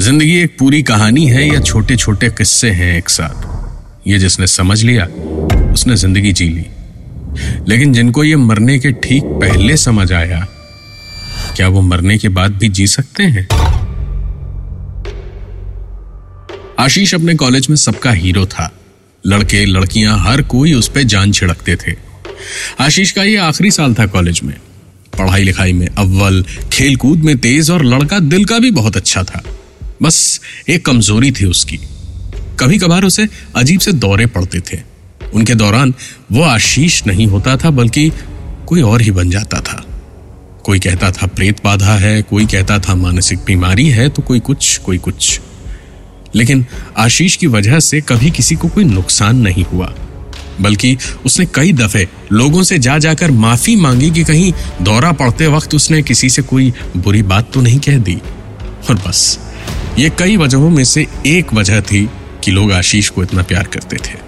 ज़िंदगी एक पूरी कहानी है, या छोटे छोटे किस्से हैं एक साथ। ये जिसने समझ लिया, उसने ज़िंदगी जी ली। लेकिन जिनको ये मरने के ठीक पहले समझ आया, क्या वो मरने के बाद भी जी सकते हैं? आशीष अपने कॉलेज में सबका हीरो था। लड़के, लड़कियाँ, हर कोई उस पर जान छिड़कते थे। आशीष का ये आखिरी साल था कॉलेज में। पढ़ाई लिखाई में अव्वल, खेलकूद में तेज और लड़का दिल का भी बहुत अच्छा था। बस एक कमज़ोरी थी उसकी। कभी कभार उसे अजीब से दौरे पड़ते थे। उनके दौरान वो आशीष नहीं होता था, बल्कि कोई और ही बन जाता था। कोई कहता था, प्रेत बाधा है। कोई कहता था, मानसिक बीमारी है। तो कोई कुछ कोई कुछ। लेकिन आशीष की वजह से कभी किसी को कोई नुकसान नहीं हुआ। बल्कि उसने कई दफे लोगों से जा जाकर माफ़ी मांगी कि कहीं दौरा पड़ते वक्त उसने किसी से कोई बुरी बात तो नहीं कह दी। और बस। ये कई वजहों में से एक वजह थी कि लोग आशीष को इतना प्यार करते थे।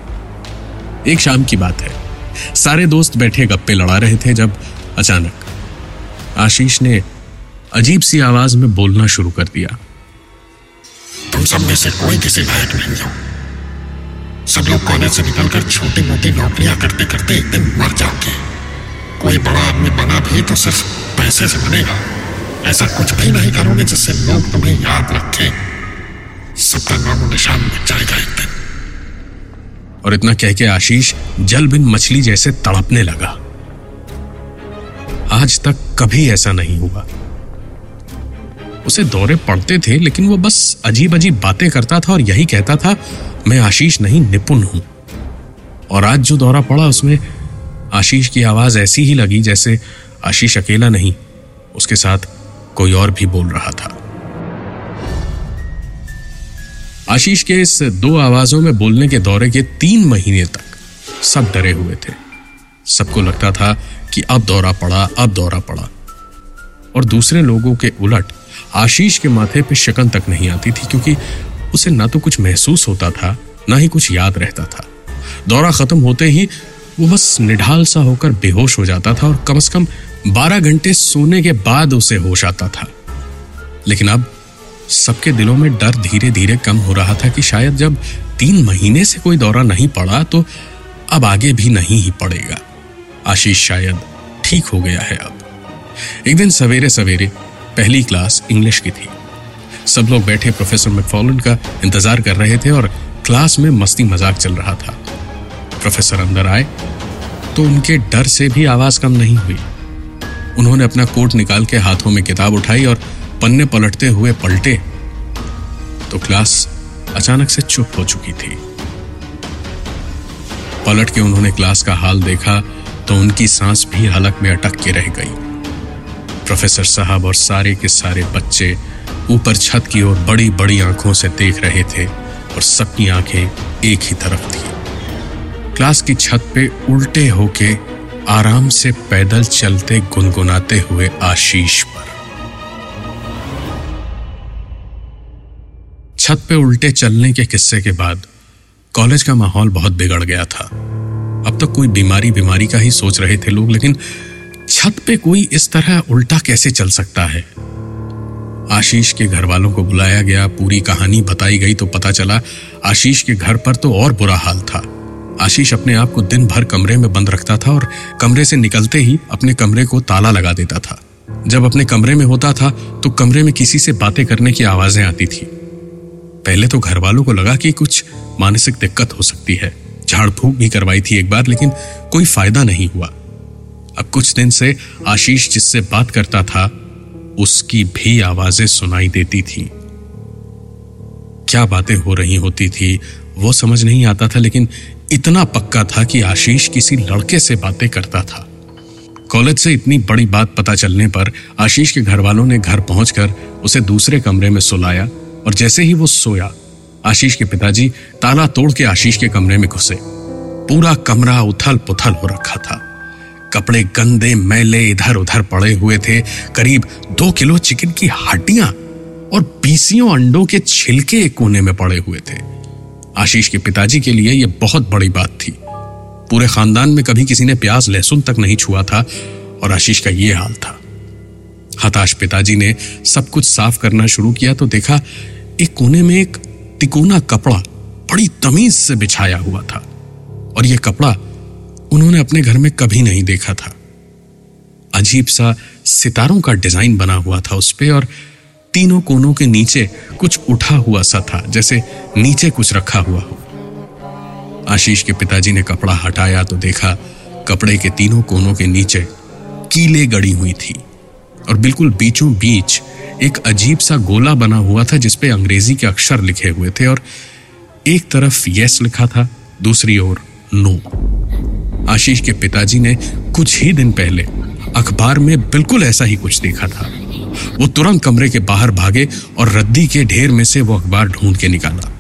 एक शाम की बात है। सारे दोस्त बैठे गप्पे लड़ा रहे थे जब अचानक आशीष ने अजीब सी आवाज़ में बोलना शुरू कर दिया। तुम सब में से कोई किसी लायक नहीं हो। सब लोग कॉलेज से निकलकर छोटी मोटी नौकरियाँ करते करते एक दिन मर जाओगे। कोई बड़ा आदमी बना भी तो सिर्फ़ पैसे से बनेगा। ऐसा कुछ भी नहीं करोगे जिससे लोग तुम्हें याद रखें। सबका नामो निशान मिट जाएगा एक दिन। और इतना कह के आशीष जल बिन मछली जैसे तड़पने लगा। आज तक कभी ऐसा नहीं हुआ। उसे दौरे पड़ते थे, लेकिन वो बस अजीब अजीब बातें करता था और यही कहता था, मैं आशीष नहीं, निपुण हूँ। और आज जो दौरा पड़ा, उसमें आशीष की आवाज़ ऐसी ही लगी जैसे आशीष अकेला नहीं, उसके साथ कोई और भी बोल रहा था। आशीष के इस दो आवाजों में बोलने के दौरे के तीन महीने तक सब डरे हुए थे। सबको लगता था कि अब दौरा पड़ा, अब दौरा पड़ा। और दूसरे लोगों के उलट आशीष के माथे पे शकन तक नहीं आती थी क्योंकि उसे ना तो कुछ महसूस होता था, ना ही कुछ याद रहता था। दौरा खत्म होते ही वो बस निढाल सा होकर बेहोश हो जाता था और कम से कम बारह घंटे सोने के बाद उसे होश आता था। लेकिन अब सबके दिलों में डर धीरे धीरे कम हो रहा था कि शायद जब तीन महीने से कोई दौरा नहीं पड़ा तो अब आगे भी नहीं ही पड़ेगा। आशीष शायद ठीक हो गया है अब। एक दिन सवेरे सवेरे पहली क्लास इंग्लिश की थी। सब लोग बैठे प्रोफेसर मैकफॉलन का इंतज़ार कर रहे थे और क्लास में मस्ती मज़ाक चल रहा था। प्रोफेसर अंदर आए तो उनके डर से भी आवाज़ कम नहीं हुई। उन्होंने अपना कोट निकाल के हाथों में किताब उठाई और पन्ने पलटते हुए पलटे। तो क्लास अचानक से चुप हो चुकी थी। पलट के उन्होंने क्लास का हाल देखा तो उनकी सांस भी हलक में अटक के रह गई। प्रोफेसर साहब और सारे के सारे बच्चे ऊपर छत की ओर बड़ी बड़ी आँखों से देख रहे थे और सबकी आँखें एक ही तरफ़ थी। क्लास की छत पे उल्टे होके आराम से पैदल चलते गुनगुनाते हुए आशीष पर। छत पे उल्टे चलने के किस्से के बाद कॉलेज का माहौल बहुत बिगड़ गया था। अब तक कोई बीमारी बीमारी का ही सोच रहे थे लोग, लेकिन छत पे कोई इस तरह उल्टा कैसे चल सकता है? आशीष के घर वालों को बुलाया गया, पूरी कहानी बताई गई तो पता चला, आशीष के घर पर तो और बुरा हाल था। आशीष अपने आप को दिन भर कमरे में बंद रखता था और कमरे से निकलते ही अपने कमरे को ताला लगा देता था। जब अपने कमरे में होता था तो कमरे में किसी से बातें करने की आवाज़ें आती थी। पहले तो घर वालों को लगा कि कुछ मानसिक दिक्कत हो सकती है। झाड़ फूक भी करवाई थी एक बार, लेकिन कोई फ़ायदा नहीं हुआ। अब कुछ दिन से आशीष जिससे बात करता था, उसकी भी आवाज़ें सुनाई देती थी। क्या बातें हो रही होती थी, वो समझ नहीं आता था, लेकिन इतना पक्का था कि आशीष किसी लड़के से बातें करता था। कॉलेज से इतनी बड़ी बात पता चलने पर आशीष के घर वालों ने घर पहुंचकर उसे दूसरे कमरे में सुलाया और जैसे ही वो सोया, आशीष के पिताजी ताला तोड़ के आशीष के कमरे में घुसे। पूरा कमरा उथल पुथल हो रखा था। कपड़े गंदे, मैले इधर उधर पड़े हुए थे, करीब दो किलो चिकन की हड्डियाँ और बीसियों अंडों के छिलके एक कोने में पड़े हुए थे। आशीष के पिताजी के लिए यह बहुत बड़ी बात थी। पूरे खानदान में कभी किसी ने प्याज लहसुन तक नहीं छुआ था और आशीष का यह हाल था। हताश पिताजी ने सब कुछ साफ़ करना शुरू किया तो देखा एक कोने में एक तिकोना कपड़ा बड़ी तमीज से बिछाया हुआ था और यह कपड़ा उन्होंने अपने घर में कभी नहीं देखा था। अजीब सा सितारों का डिज़ाइन बना हुआ था उस पर और तीनों कोनों के नीचे कुछ उठा हुआ सा था, जैसे नीचे कुछ रखा हुआ हो। आशीष के पिताजी ने कपड़ा हटाया तो देखा कपड़े के तीनों कोनों के नीचे कीले गड़ी हुई थी और बिल्कुल बीचों बीच एक अजीब सा गोला बना हुआ था जिसपे अंग्रेज़ी के अक्षर लिखे हुए थे और एक तरफ़ यस लिखा था, दूसरी ओर नो। आशीष के पिताजी ने कुछ ही दिन पहले अखबार में बिल्कुल ऐसा ही कुछ देखा था। वो तुरंत कमरे के बाहर भागे और रद्दी के ढेर में से वो अखबार ढूंढ के निकाला।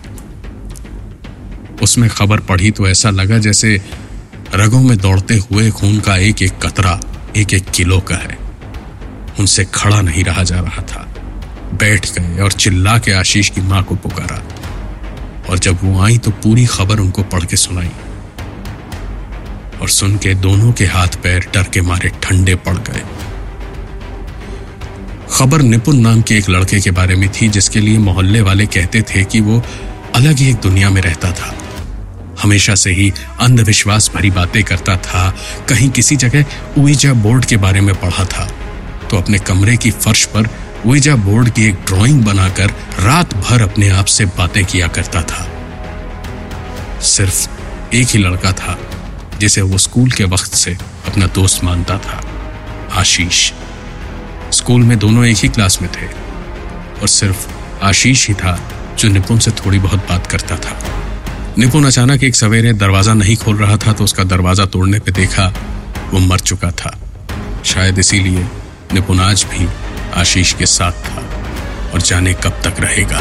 उसमें खबर पढ़ी तो ऐसा लगा जैसे रगों में दौड़ते हुए खून का एक एक कतरा, एक एक किलो का है। उनसे खड़ा नहीं रहा जा रहा था। बैठ गए और चिल्ला के आशीष की माँ को पुकारा। और जब वो आई तो पूरी खबर उनको पढ़ के सुनाई। और सुन के दोनों के हाथ पैर डर के मारे ठंडे पड़ गए। खबर निपुण नाम के एक लड़के के बारे में थी, जिसके लिए मोहल्ले वाले कहते थे कि वो अलग ही एक दुनिया में रहता था। हमेशा से ही अंधविश्वास भरी बातें करता था, कहीं किसी जगह उईजा बोर्ड के बारे में पढ़ा था। तो अपने कमरे की फर्श पर उइजा बोर्ड की एक ड्राइंग बनाकर रात भर अपने आप से बातें किया करता था। सिर्फ़ एक ही लड़का था, जिसे वो स्कूल के वक्त से अपना दोस्त मानता था, आशीष। स्कूल में दोनों एक ही क्लास में थे। और सिर्फ़ आशीष ही था जो निपुण से थोड़ी बहुत बात करता था। निपुण अचानक एक सवेरे दरवाज़ा नहीं खोल रहा था तो उसका दरवाज़ा तोड़ने पे देखा वो मर चुका था। शायद इसीलिए निपुण आज भी आशीष के साथ था और जाने कब तक रहेगा।